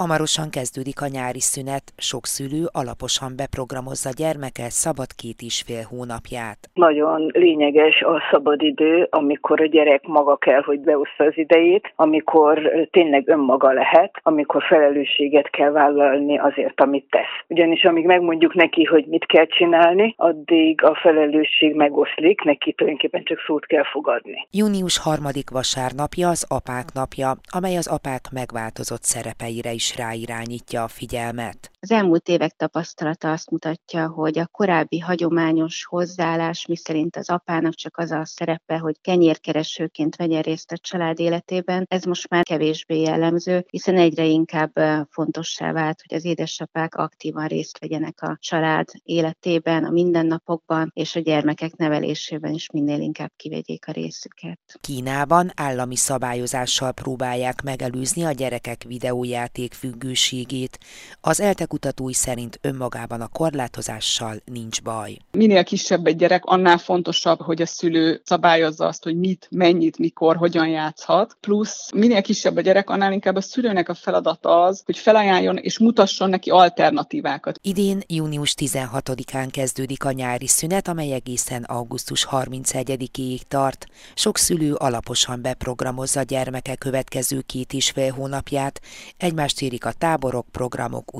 Hamarosan kezdődik a nyári szünet, sok szülő alaposan beprogramozza gyermeke szabad két és fél hónapját. Nagyon lényeges a szabadidő, amikor a gyerek maga kell, hogy beoszta az idejét, amikor tényleg önmaga lehet, amikor felelősséget kell vállalni azért, amit tesz. Ugyanis amíg megmondjuk neki, hogy mit kell csinálni, addig a felelősség megoszlik, neki tulajdonképpen csak szót kell fogadni. Június harmadik vasárnapja az apák napja, amely az apák megváltozott szerepeire is is ráirányítja a figyelmet. Az elmúlt évek tapasztalata azt mutatja, hogy a korábbi hagyományos hozzáállás, miszerint az apának csak az a szerepe, hogy kenyérkeresőként vegyen részt a család életében, ez most már kevésbé jellemző, hiszen egyre inkább fontossá vált, hogy az édesapák aktívan részt vegyenek a család életében, a mindennapokban, és a gyermekek nevelésében is minél inkább kivegyék a részüket. Kínában állami szabályozással próbálják megelőzni a gyerekek videójáték függőségét. Az ELTE kutatói szerint önmagában a korlátozással nincs baj. Minél kisebb egy gyerek, annál fontosabb, hogy a szülő szabályozza azt, hogy mit, mennyit, mikor, hogyan játszhat. Plusz minél kisebb a gyerek, annál inkább a szülőnek a feladata az, hogy felajánljon és mutasson neki alternatívákat. Idén június 16-án kezdődik a nyári szünet, amely egészen augusztus 31-ig tart. Sok szülő alaposan beprogramozza gyermeke következő két és fél hónapját, egymást érik a táborok, programok,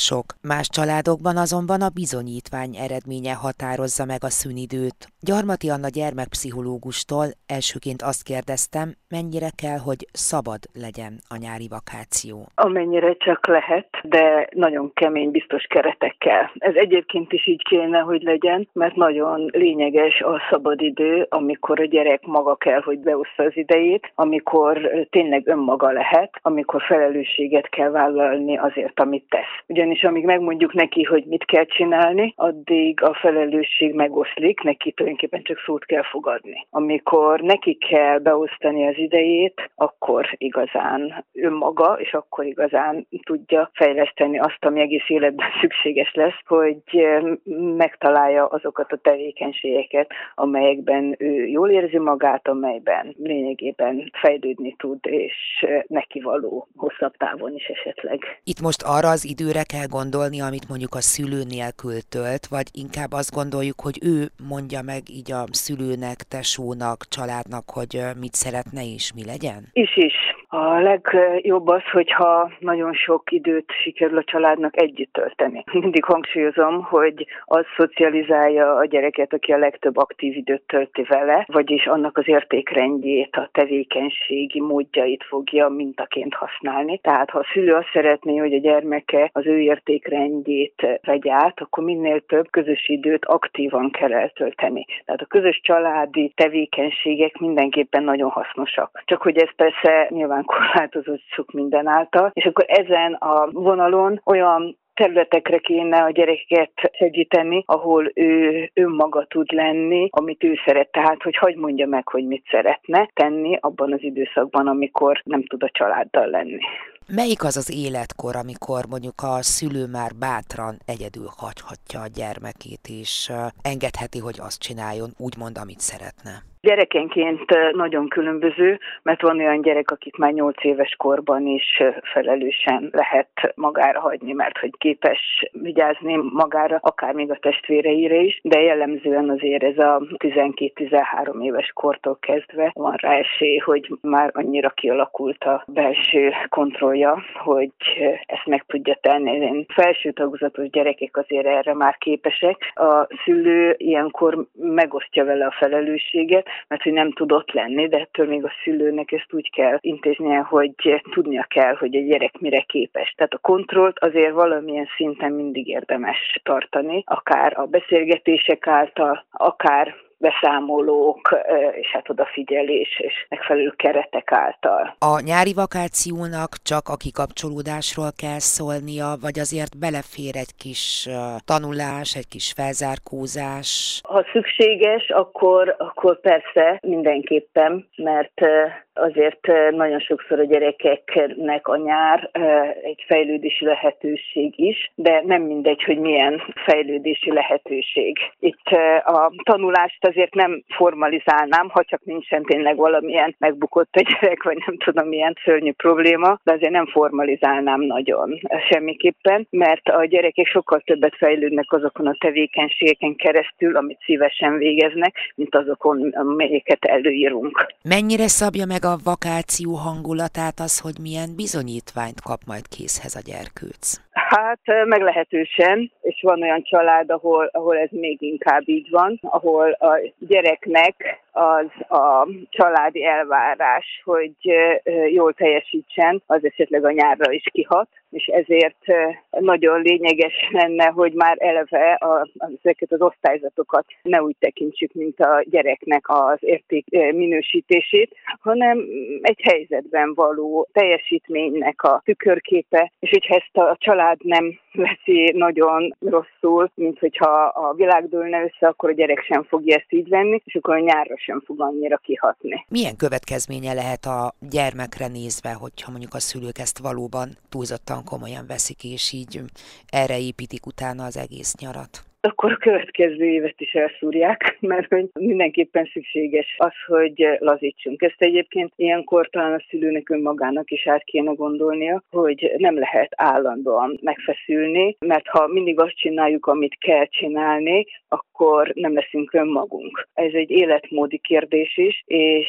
utazások. Más családokban azonban a bizonyítvány eredménye határozza meg a szünidőt. Gyarmati Anna gyermekpszichológustól elsőként azt kérdeztem, mennyire kell, hogy szabad legyen a nyári vakáció. Amennyire csak lehet, de nagyon kemény, biztos keretekkel. Ez egyébként is így kéne, hogy legyen, mert nagyon lényeges a szabadidő, amikor a gyerek maga kell, hogy beoszta az idejét, amikor tényleg önmaga lehet, amikor felelősséget kell vállalni azért, amit tesz. Ugyanis amíg megmondjuk neki, hogy mit kell csinálni, addig a felelősség megoszlik, neki tulajdonképpen csak szót kell fogadni. Amikor neki kell beosztani az idejét, akkor igazán önmaga, és akkor igazán tudja fejleszteni azt, ami egész életben szükséges lesz, hogy megtalálja azokat a tevékenységeket, amelyekben ő jól érzi magát, amelyben lényegében fejlődni tud, és neki való hosszabb távon is esetleg. Itt most arra az időre kell gondolni, amit mondjuk a szülő nélkül tölt, vagy inkább azt gondoljuk, hogy ő mondja meg így a szülőnek, tesónak, családnak, hogy mit szeretne és mi legyen? Is is. A legjobb az, hogyha nagyon sok időt sikerül a családnak együtt tölteni. Mindig hangsúlyozom, hogy az szocializálja a gyereket, aki a legtöbb aktív időt tölti vele, vagyis annak az értékrendjét, a tevékenységi módjait fogja mintaként használni. Tehát ha a szülő azt szeretné, hogy a gyermeke az ő értékrendjét vegye át, akkor minél több közös időt aktívan kell eltölteni. Tehát a közös családi tevékenységek mindenképpen nagyon hasznosak. Csak hogy ez persze nyilván korlátozott sok minden által, és akkor ezen a vonalon olyan területekre kéne a gyerekeket segíteni, ahol ő önmaga tud lenni, amit ő szeret. Tehát, hogy hagy mondja meg, hogy mit szeretne tenni abban az időszakban, amikor nem tud a családdal lenni. Melyik az az életkor, amikor mondjuk a szülő már bátran egyedül hagyhatja a gyermekét, és engedheti, hogy azt csináljon, úgymond, amit szeretne? Gyerekenként nagyon különböző, mert van olyan gyerek, akit már 8 éves korban is felelősen lehet magára hagyni, mert hogy képes vigyázni magára, akár még a testvéreire is, de jellemzően azért ez a 12-13 éves kortól kezdve van rá esély, hogy már annyira kialakult a belső kontrollja, hogy ezt meg tudja tenni. Én felső tagozatos gyerekek azért erre már képesek. A szülő ilyenkor megosztja vele a felelősséget, mert hogy nem tudott lenni, de ettől még a szülőnek ezt úgy kell intéznie, hogy tudnia kell, hogy a gyerek mire képes. Tehát a kontrollt azért valamilyen szinten mindig érdemes tartani, akár a beszélgetések által, akár beszámolók, és hát odafigyelés és megfelelő keretek által. A nyári vakációnak csak a kikapcsolódásról kell szólnia, vagy azért belefér egy kis tanulás, egy kis felzárkózás? Ha szükséges, akkor, akkor persze mindenképpen, mert azért nagyon sokszor a gyerekeknek a nyár egy fejlődési lehetőség is, de nem mindegy, hogy milyen fejlődési lehetőség. Itt a tanulást azért nem formalizálnám, ha csak nincsen tényleg valamilyen megbukott a gyerek, vagy nem tudom milyen szörnyű probléma, de azért nem formalizálnám nagyon semmiképpen, mert a gyerekek sokkal többet fejlődnek azokon a tevékenységeken keresztül, amit szívesen végeznek, mint azokon, amelyeket előírunk. Mennyire szabja meg a vakáció hangulatát az, hogy milyen bizonyítványt kap majd készhez a gyerkőc? Hát meglehetősen, és van olyan család, ahol, ahol ez még inkább így van, ahol a gyereknek az a családi elvárás, hogy jól teljesítsen, az esetleg a nyárra is kihat, és ezért nagyon lényeges lenne, hogy már eleve a, ezeket az osztályzatokat ne úgy tekintsük, mint a gyereknek az érték minősítését, hanem egy helyzetben való teljesítménynek a tükörképe, és hogyha ezt a család nem veszi nagyon rosszul, mint hogyha a világ dőlne össze, akkor a gyerek sem fogja ezt így venni, és akkor a nyárra sem fog annyira kihatni. Milyen következménye lehet a gyermekre nézve, hogyha mondjuk a szülők ezt valóban túlzottan komolyan veszik, és így erre építik utána az egész nyarat? Akkor a következő évet is elszúrják, mert hogy mindenképpen szükséges az, hogy lazítsunk. Ezt egyébként ilyenkor talán a szülőnek önmagának is át kéne gondolnia, hogy nem lehet állandóan megfeszülni, mert ha mindig azt csináljuk, amit kell csinálni, akkor nem leszünk önmagunk. Ez egy életmódi kérdés is, és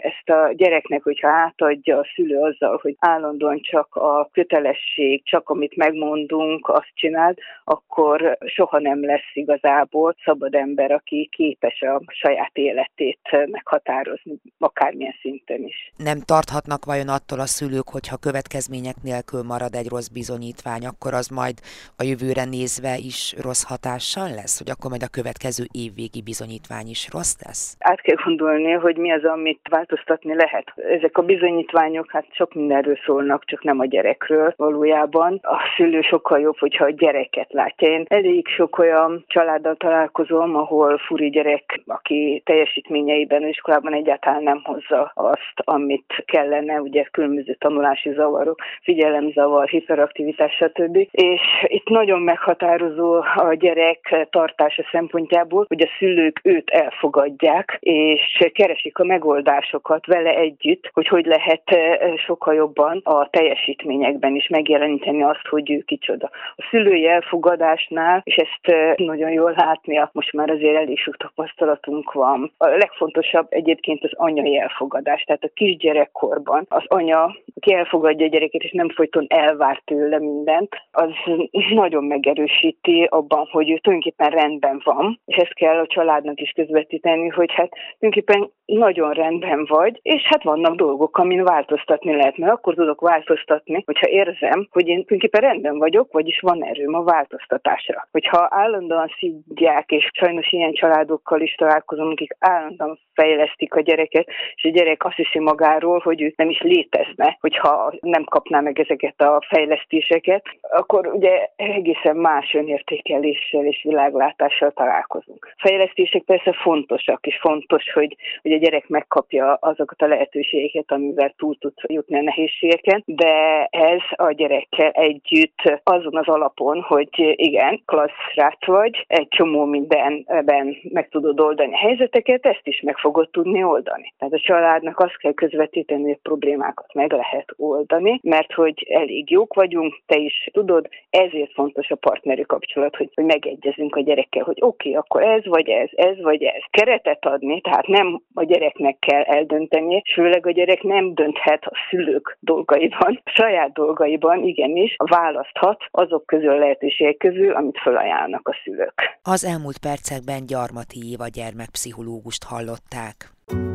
ezt a gyereknek, hogyha átadja a szülő azzal, hogy állandóan csak a kötelesség, csak amit megmondunk, azt csináld, akkor soha nem lesz igazából szabad ember, aki képes a saját életét meghatározni, akármilyen szinten is. Nem tarthatnak vajon attól a szülők, hogyha következmények nélkül marad egy rossz bizonyítvány, akkor az majd a jövőre nézve is rossz hatással lesz, hogy akkor majd a következő évvégi bizonyítvány is rossz lesz? Át kell gondolni, hogy mi az, amit változtatni lehet. Ezek a bizonyítványok hát sok mindenről szólnak, csak nem a gyerekről valójában. A szülő sokkal jobb, hogyha a gyereket látja. Én elég sok olyan olyan családdal találkozom, ahol furi gyerek, aki teljesítményeiben iskolában egyáltalán nem hozza azt, amit kellene, ugye különböző tanulási zavarok, figyelemzavar, hiperaktivitás, stb. És itt nagyon meghatározó a gyerek tartása szempontjából, hogy a szülők őt elfogadják, és keresik a megoldásokat vele együtt, hogy hogy lehet eh, sokkal jobban a teljesítményekben is megjeleníteni azt, hogy ő kicsoda. A szülői elfogadásnál, és ezt eh, nagyon jól látnia. Most már azért elég sok tapasztalatunk van. A legfontosabb egyébként az anyai elfogadás. Tehát a kisgyerekkorban az anya, aki elfogadja a gyereket, és nem folyton elvár tőle mindent, az nagyon megerősíti abban, hogy ő tulajdonképpen rendben van, és ezt kell a családnak is közvetíteni, hogy hát tulajdonképpen nagyon rendben vagy, és hát vannak dolgok, amin változtatni lehet, mert akkor tudok változtatni, hogyha érzem, hogy én tulajdonképpen rendben vagyok, vagyis van erőm a változtatásra. Hogyha állandóan szidják, és sajnos ilyen családokkal is találkozom, akik állandóan fejlesztik a gyereket, és a gyerek azt hiszi magáról, hogy ő nem is létezne, hogyha nem kapná meg ezeket a fejlesztéseket, akkor ugye egészen más önértékeléssel és világlátással találkozunk. Fejlesztések persze fontosak, és fontos, hogy, hogy a gyerek megkapja azokat a lehetőségeket, amivel túl tud jutni a nehézségeken, de ez a gyerekkel együtt azon az alapon, hogy igen, klassz srác vagy, egy csomó mindenben meg tudod oldani a helyzeteket, ezt is meg fogod tudni oldani. Tehát a családnak azt kell közvetíteni, hogy a problémákat meg lehet oldani, mert hogy elég jók vagyunk, te is tudod, ezért fontos a partneri kapcsolat, hogy, hogy megegyezünk a gyerekkel, hogy oké, okay, akkor ez vagy ez, ez vagy ez. Keretet adni, tehát nem a gyereknek kell eldönteni, és főleg a gyerek nem dönthet a szülők dolgaiban, a saját dolgaiban igenis választhat azok közül a lehetőségek közül, amit felajánlnak a szülők. Az elmúlt percekben Gyarmati Éva gyermekpszichológust hallották.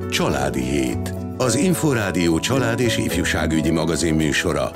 Családi Hét. Az Inforádió család és ifjúságügyi magazin műsora.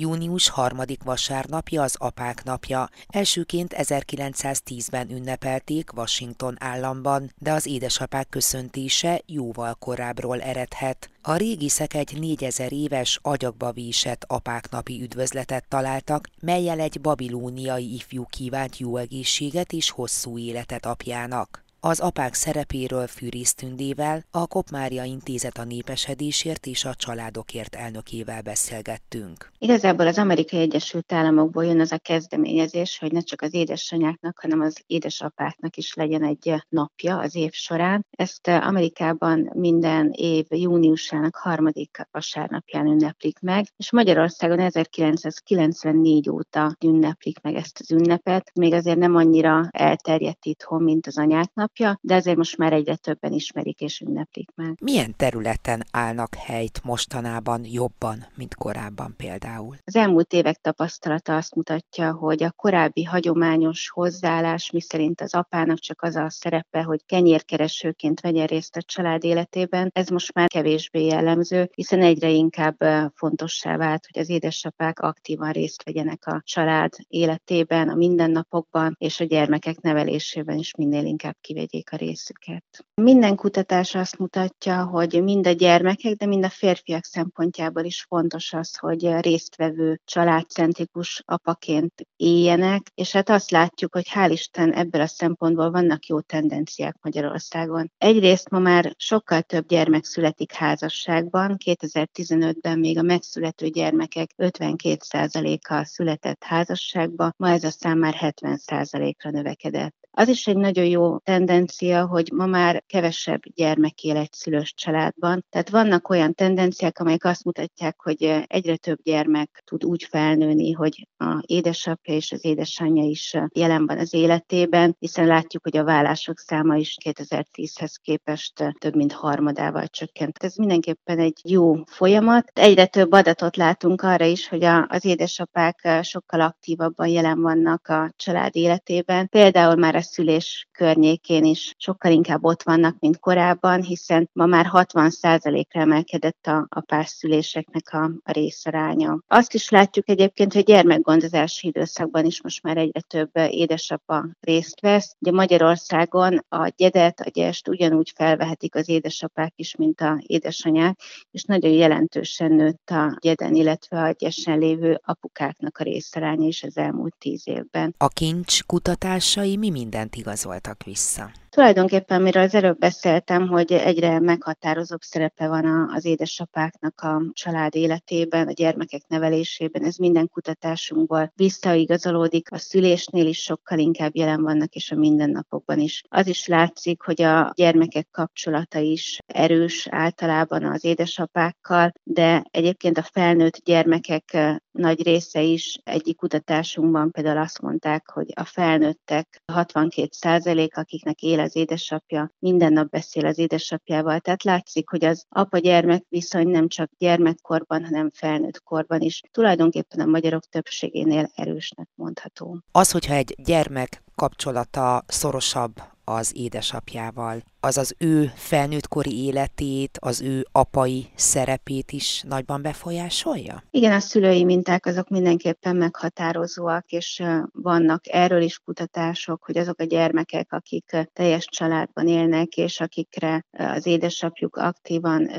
Június harmadik vasárnapja az apák napja. Elsőként 1910-ben ünnepelték Washington államban, de az édesapák köszöntése jóval korábbról eredhet. A régiszek egy 4000 éves agyagba vésett apáknapi üdvözletet találtak, melyel egy babilóniai ifjú kívánt jó egészséget és hosszú életet apjának. Az apák szerepéről Fűrész Tündével, a Kopmária Intézet a népesedésért és a családokért elnökével beszélgettünk. Igazából az Amerikai Egyesült Államokból jön az a kezdeményezés, hogy ne csak az édesanyáknak, hanem az édesapáknak is legyen egy napja az év során. Ezt Amerikában minden év júniusának harmadik vasárnapján ünneplik meg, és Magyarországon 1994 óta ünneplik meg ezt az ünnepet. Még azért nem annyira elterjedt itthon, mint az anyák napja, de azért most már egyre többen ismerik és ünneplik meg. Milyen területen állnak helyt mostanában jobban, mint korábban például? Az elmúlt évek tapasztalata azt mutatja, hogy a korábbi hagyományos hozzáállás, miszerint az apának csak az a szerepe, hogy kenyérkeresőként vegyen részt a család életében, ez most már kevésbé jellemző, hiszen egyre inkább fontossá vált, hogy az édesapák aktívan részt vegyenek a család életében, a mindennapokban és a gyermekek nevelésében is minél inkább kivegyék a részüket. Minden kutatás azt mutatja, hogy mind a gyermekek, de mind a férfiak szempontjából is fontos az, hogy résztvevő családcentrikus apaként éljenek, és hát azt látjuk, hogy hál' Isten ebből a szempontból vannak jó tendenciák Magyarországon. Egyrészt ma már sokkal több gyermek születik házasságban, 2015-ben még a megszülető gyermekek 52%-a született házasságba, ma ez a szám már 70%-ra növekedett. Az is egy nagyon jó tendencia, hogy ma már kevesebb gyermek él egy szülős családban. Tehát vannak olyan tendenciák, amelyek azt mutatják, hogy egyre több gyermek tud úgy felnőni, hogy a édesapja és az édesanyja is jelen van az életében, hiszen látjuk, hogy a vállások száma is 2010-hez képest több mint harmadával csökkent. Ez mindenképpen egy jó folyamat. Egyre több adatot látunk arra is, hogy az édesapák sokkal aktívabban jelen vannak a család életében. Például már a szülés környékén is sokkal inkább ott vannak, mint korábban, hiszen ma már 60%-ra emelkedett a, a párszüléseknek a, a részaránya. Azt is látjuk egyébként, hogy gyermekgondozási időszakban is most már egyre több édesapa részt vesz. Ugye Magyarországon a gyedet, a gyest ugyanúgy felvehetik az édesapák is, mint a édesanyák, és nagyon jelentősen nőtt a gyeden, illetve a gyesen lévő apukáknak a részaránya is az elmúlt tíz évben. A kincs kutatásai mi mindent igazoltak vissza? Tulajdonképpen, miről az előbb beszéltem, hogy egyre meghatározóbb szerepe van az édesapáknak a család életében, a gyermekek nevelésében, ez minden kutatásunkból visszaigazolódik, a szülésnél is sokkal inkább jelen vannak, és a mindennapokban is. Az is látszik, hogy a gyermekek kapcsolata is erős általában az édesapákkal, de egyébként a felnőtt gyermekek nagy része is egyik kutatásunkban például azt mondták, hogy a felnőttek 62% akiknek él az édesapja, minden nap beszél az édesapjával. Tehát látszik, hogy az apa-gyermek viszony nem csak gyermekkorban, hanem felnőtt korban is tulajdonképpen a magyarok többségénél erősnek mondható. Az, hogyha egy gyermek kapcsolata szorosabb az édesapjával, az az ő felnőttkori életét, az ő apai szerepét is nagyban befolyásolja? Igen, a szülői minták azok mindenképpen meghatározóak, és vannak erről is kutatások, hogy azok a gyermekek, akik teljes családban élnek, és akikre az édesapjuk aktívan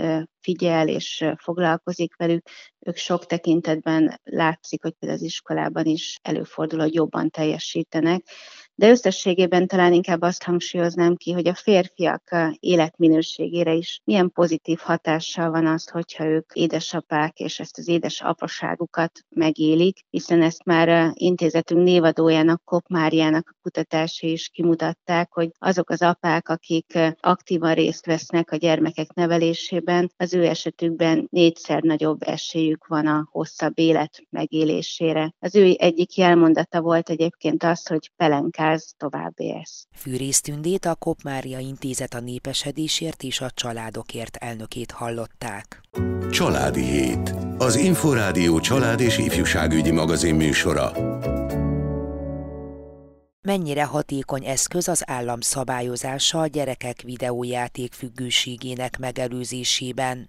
figyel és foglalkozik velük, ők sok tekintetben látszik, hogy például az iskolában is előfordul, hogy jobban teljesítenek, de összességében talán inkább azt hangsúlyoznám ki, hogy a férfiak életminőségére is milyen pozitív hatással van az, hogyha ők édesapák és ezt az édesapaságukat megélik, hiszen ezt már intézetünk névadójának, Kop Máriának a kutatásai is kimutatták, hogy azok az apák, akik aktívan részt vesznek a gyermekek nevelésében, az ő esetükben négyszer nagyobb esélyük van a hosszabb élet megélésére. Az ő egyik jelmondata volt egyébként az, hogy pelenká ez tovább élsz. Fűrész Tündét a Kopmária Intézet a népesedésért és a családokért elnökét hallották. Családi Hét. Az Inforádió család és ifjúságügyi magazin műsora. Mennyire hatékony eszköz az állam szabályozása a gyerekek videójáték függőségének megelőzésében?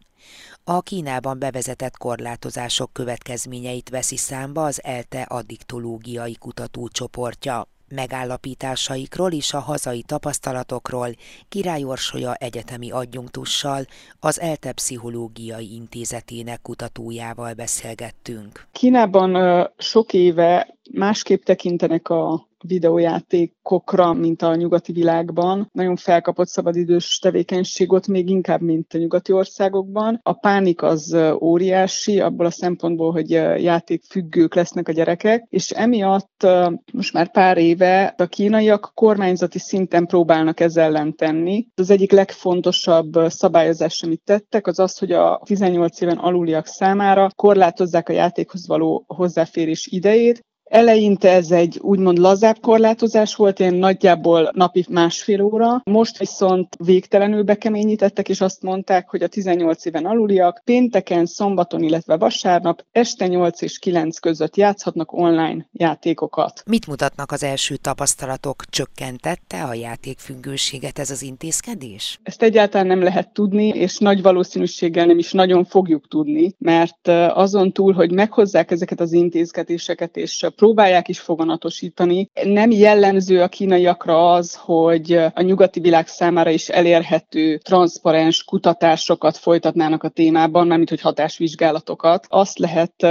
A Kínában bevezetett korlátozások következményeit veszi számba az ELTE addiktológiai kutatócsoportja megállapításaikról és a hazai tapasztalatokról Király Orsolya egyetemi adjunktussal, az ELTE Pszichológiai Intézetének kutatójával beszélgettünk. Kínában sok éve másképp tekintenek a videójátékokra, mint a nyugati világban. Nagyon felkapott szabadidős tevékenység még inkább, mint a nyugati országokban. A pánik az óriási, abból a szempontból, hogy játékfüggők lesznek a gyerekek, és emiatt most már pár éve a kínaiak kormányzati szinten próbálnak ezzel ellen tenni. Az egyik legfontosabb szabályozás, amit tettek, az az, hogy a 18 éven aluliak számára korlátozzák a játékhoz való hozzáférés idejét, Eleinte ez egy úgymond lazább korlátozás volt, ilyen nagyjából napi másfél óra. Most viszont végtelenül bekeményítettek, és azt mondták, hogy a 18 éven aluliak pénteken, szombaton, illetve vasárnap este 8 és 9 között játszhatnak online játékokat. Mit mutatnak az első tapasztalatok? Csökkentette a játékfüggőséget ez az intézkedés? Ezt egyáltalán nem lehet tudni, és nagy valószínűséggel nem is nagyon fogjuk tudni, mert azon túl, hogy meghozzák ezeket az intézkedéseket, és próbálják is foganatosítani. Nem jellemző a kínaiakra az, hogy a nyugati világ számára is elérhető, transzparens kutatásokat folytatnának a témában, mármint hogy hatásvizsgálatokat. Azt lehet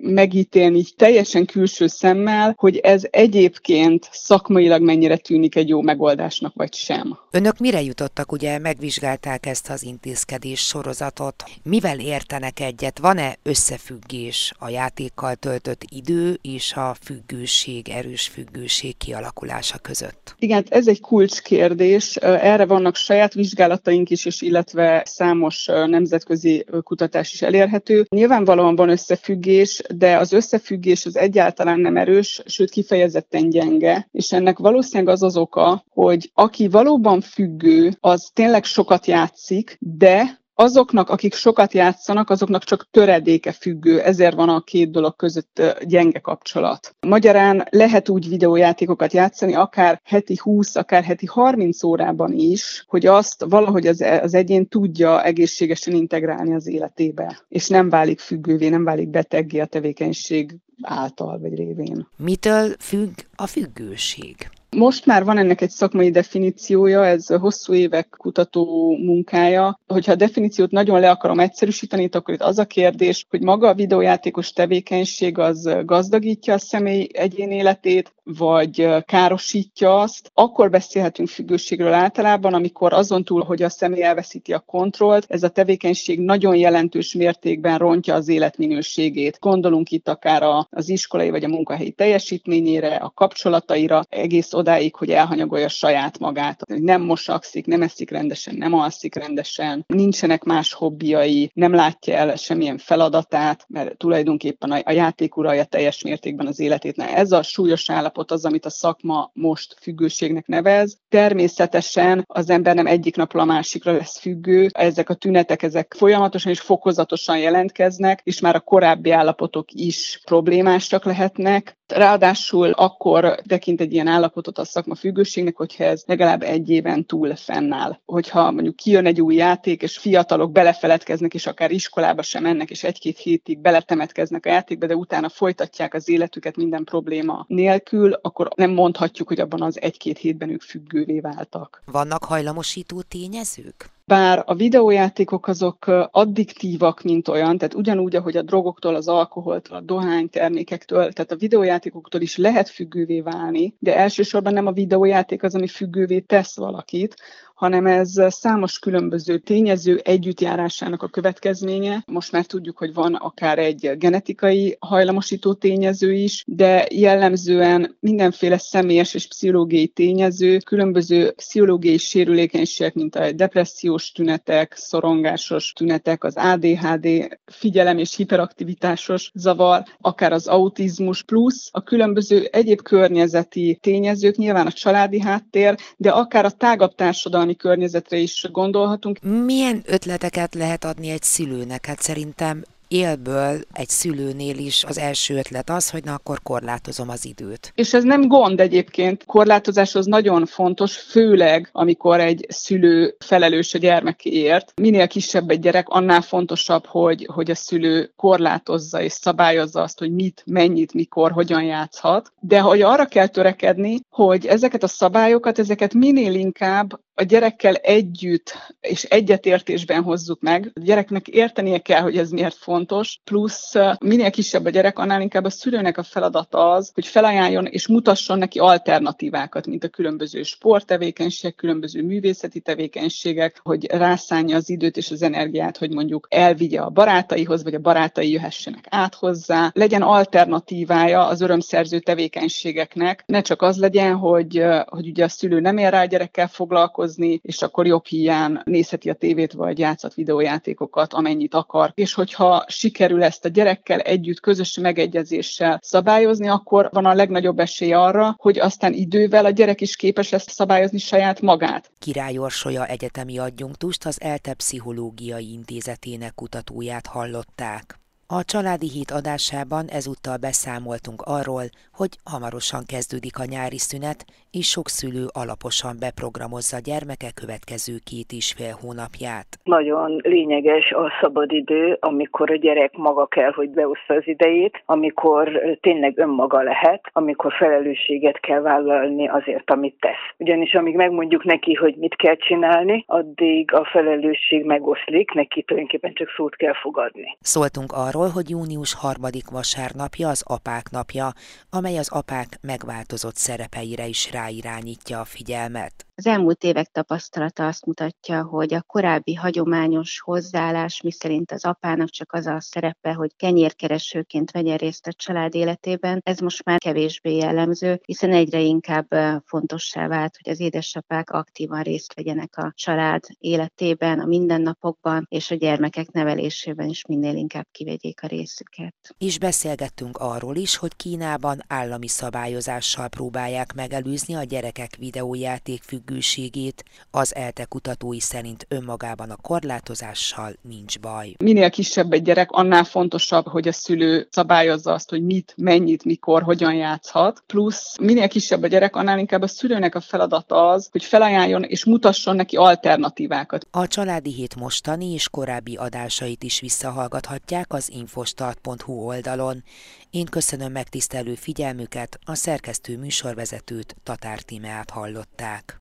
megítélni teljesen külső szemmel, hogy ez egyébként szakmailag mennyire tűnik egy jó megoldásnak, vagy sem. Önök mire jutottak, ugye megvizsgálták ezt az intézkedés sorozatot. Mivel értenek egyet? Van-e összefüggés a játékkal töltött idő és a függőség, erős függőség kialakulása között? Igen, ez egy kulcskérdés. Erre vannak saját vizsgálataink is, és illetve számos nemzetközi kutatás is elérhető. Nyilvánvalóan van összefüggés, de az összefüggés az egyáltalán nem erős, sőt kifejezetten gyenge, és ennek valószínűleg az az oka, hogy aki valóban függő, az tényleg sokat játszik, de azoknak, akik sokat játszanak, azoknak csak töredéke függő, ezért van a két dolog között gyenge kapcsolat. Magyarán lehet úgy videójátékokat játszani, akár heti 20, akár heti 30 órában is, hogy azt valahogy az, az egyén tudja egészségesen integrálni az életébe, és nem válik függővé, nem válik beteggé a tevékenység által vagy révén. Mitől függ a függőség? Most már van ennek egy szakmai definíciója, ez hosszú évek kutató munkája. Hogyha a definíciót nagyon le akarom egyszerűsíteni, akkor itt az a kérdés, hogy maga a videójátékos tevékenység az gazdagítja a személy egyén életét, vagy károsítja azt, akkor beszélhetünk függőségről általában, amikor azon túl, hogy a személy elveszíti a kontrollt, ez a tevékenység nagyon jelentős mértékben rontja az életminőségét. Gondolunk itt akár az iskolai vagy a munkahelyi teljesítményére, a kapcsolataira, egész odáig, hogy elhanyagolja saját magát. Nem mosakszik, nem eszik rendesen, nem alszik rendesen, nincsenek más hobbiai, nem látja el semmilyen feladatát, mert tulajdonképpen a játék uralja teljes mértékben az életét. Na, ez a súlyos állapot az, amit a szakma most függőségnek nevez. Természetesen az ember nem egyik napról a másikra lesz függő. Ezek a tünetek, ezek folyamatosan és fokozatosan jelentkeznek, és már a korábbi állapotok is problémásak lehetnek. Ráadásul akkor tekint egy ilyen állapotot a szakma függőségnek, hogyha ez legalább egy éven túl fennáll. Hogyha mondjuk kijön egy új játék, és fiatalok belefeledkeznek, és akár iskolába sem mennek, és egy-két hétig beletemetkeznek a játékba, de utána folytatják az életüket minden probléma nélkül, akkor nem mondhatjuk, hogy abban az egy-két hétben ők függővé váltak. Vannak hajlamosító tényezők? Bár a videójátékok azok addiktívak, mint olyan, tehát ugyanúgy, ahogy a drogoktól, az alkoholtól, a dohánytermékektől, tehát a videójátékoktól is lehet függővé válni, de elsősorban nem a videójáték az, ami függővé tesz valakit, hanem ez számos különböző tényező együttjárásának a következménye. Most már tudjuk, hogy van akár egy genetikai hajlamosító tényező is, de jellemzően mindenféle személyes és pszichológiai tényező, különböző pszichológiai sérülékenységek, mint a depressziós tünetek, szorongásos tünetek, az ADHD, figyelem és hiperaktivitásos zavar, akár az autizmus, plusz a különböző egyéb környezeti tényezők, nyilván a családi háttér, de akár a tágabb társadalmi társadalmi környezetre is gondolhatunk. Milyen ötleteket lehet adni egy szülőnek? Hát szerintem élből egy szülőnél is az első ötlet az, hogy na akkor korlátozom az időt. És ez nem gond egyébként. Korlátozás az nagyon fontos, főleg amikor egy szülő felelős a gyermekéért. Minél kisebb egy gyerek, annál fontosabb, hogy, hogy a szülő korlátozza és szabályozza azt, hogy mit, mennyit, mikor, hogyan játszhat. De hogy arra kell törekedni, hogy ezeket a szabályokat, ezeket minél inkább a gyerekkel együtt és egyetértésben hozzuk meg. A gyereknek értenie kell, hogy ez miért fontos, plusz minél kisebb a gyerek, annál inkább a szülőnek a feladata az, hogy felajánljon és mutasson neki alternatívákat, mint a különböző sporttevékenységek, különböző művészeti tevékenységek, hogy rászánja az időt és az energiát, hogy mondjuk elvigye a barátaihoz, vagy a barátai jöhessenek át hozzá, legyen alternatívája az örömszerző tevékenységeknek, ne csak az legyen, hogy, hogy ugye a szülő nem ér rá a gyerekkel foglalkozni, és akkor jobb hiány nézheti a tévét, vagy játszat videójátékokat, amennyit akar. És hogyha sikerül ezt a gyerekkel együtt közös megegyezéssel szabályozni, akkor van a legnagyobb esély arra, hogy aztán idővel a gyerek is képes lesz szabályozni saját magát. Király Orsolya egyetemi adjunktust az ELTE Pszichológiai Intézetének kutatóját hallották. A Családi Hét adásában ezúttal beszámoltunk arról, hogy hamarosan kezdődik a nyári szünet, és sok szülő alaposan beprogramozza gyermeke következő két és fél hónapját. Nagyon lényeges a szabadidő, amikor a gyerek maga kell, hogy beoszta az idejét, amikor tényleg önmaga lehet, amikor felelősséget kell vállalni azért, amit tesz. Ugyanis amíg megmondjuk neki, hogy mit kell csinálni, addig a felelősség megoszlik, neki tulajdonképpen csak szót kell fogadni. Szóltunk arról, arról, hogy június harmadik vasárnapja az apák napja, amely az apák megváltozott szerepeire is ráirányítja a figyelmet. Az elmúlt évek tapasztalata azt mutatja, hogy a korábbi hagyományos hozzáállás, miszerint az apának csak az a szerepe, hogy kenyérkeresőként vegyen részt a család életében, ez most már kevésbé jellemző, hiszen egyre inkább fontossá vált, hogy az édesapák aktívan részt vegyenek a család életében, a mindennapokban, és a gyermekek nevelésében is minél inkább kivegyék a részüket. És beszélgettünk arról is, hogy Kínában állami szabályozással próbálják megelőzni a gyerekek videójáték függ függőségét, az ELTE kutatói szerint önmagában a korlátozással nincs baj. Minél kisebb egy gyerek, annál fontosabb, hogy a szülő szabályozza azt, hogy mit, mennyit, mikor, hogyan játszhat. Plusz minél kisebb a gyerek, annál inkább a szülőnek a feladata az, hogy felajánljon és mutasson neki alternatívákat. A Családi Hét mostani és korábbi adásait is visszahallgathatják az infostart.hu oldalon. Én köszönöm megtisztelő figyelmüket, a szerkesztő műsorvezetőt Tatár Timeát hallották.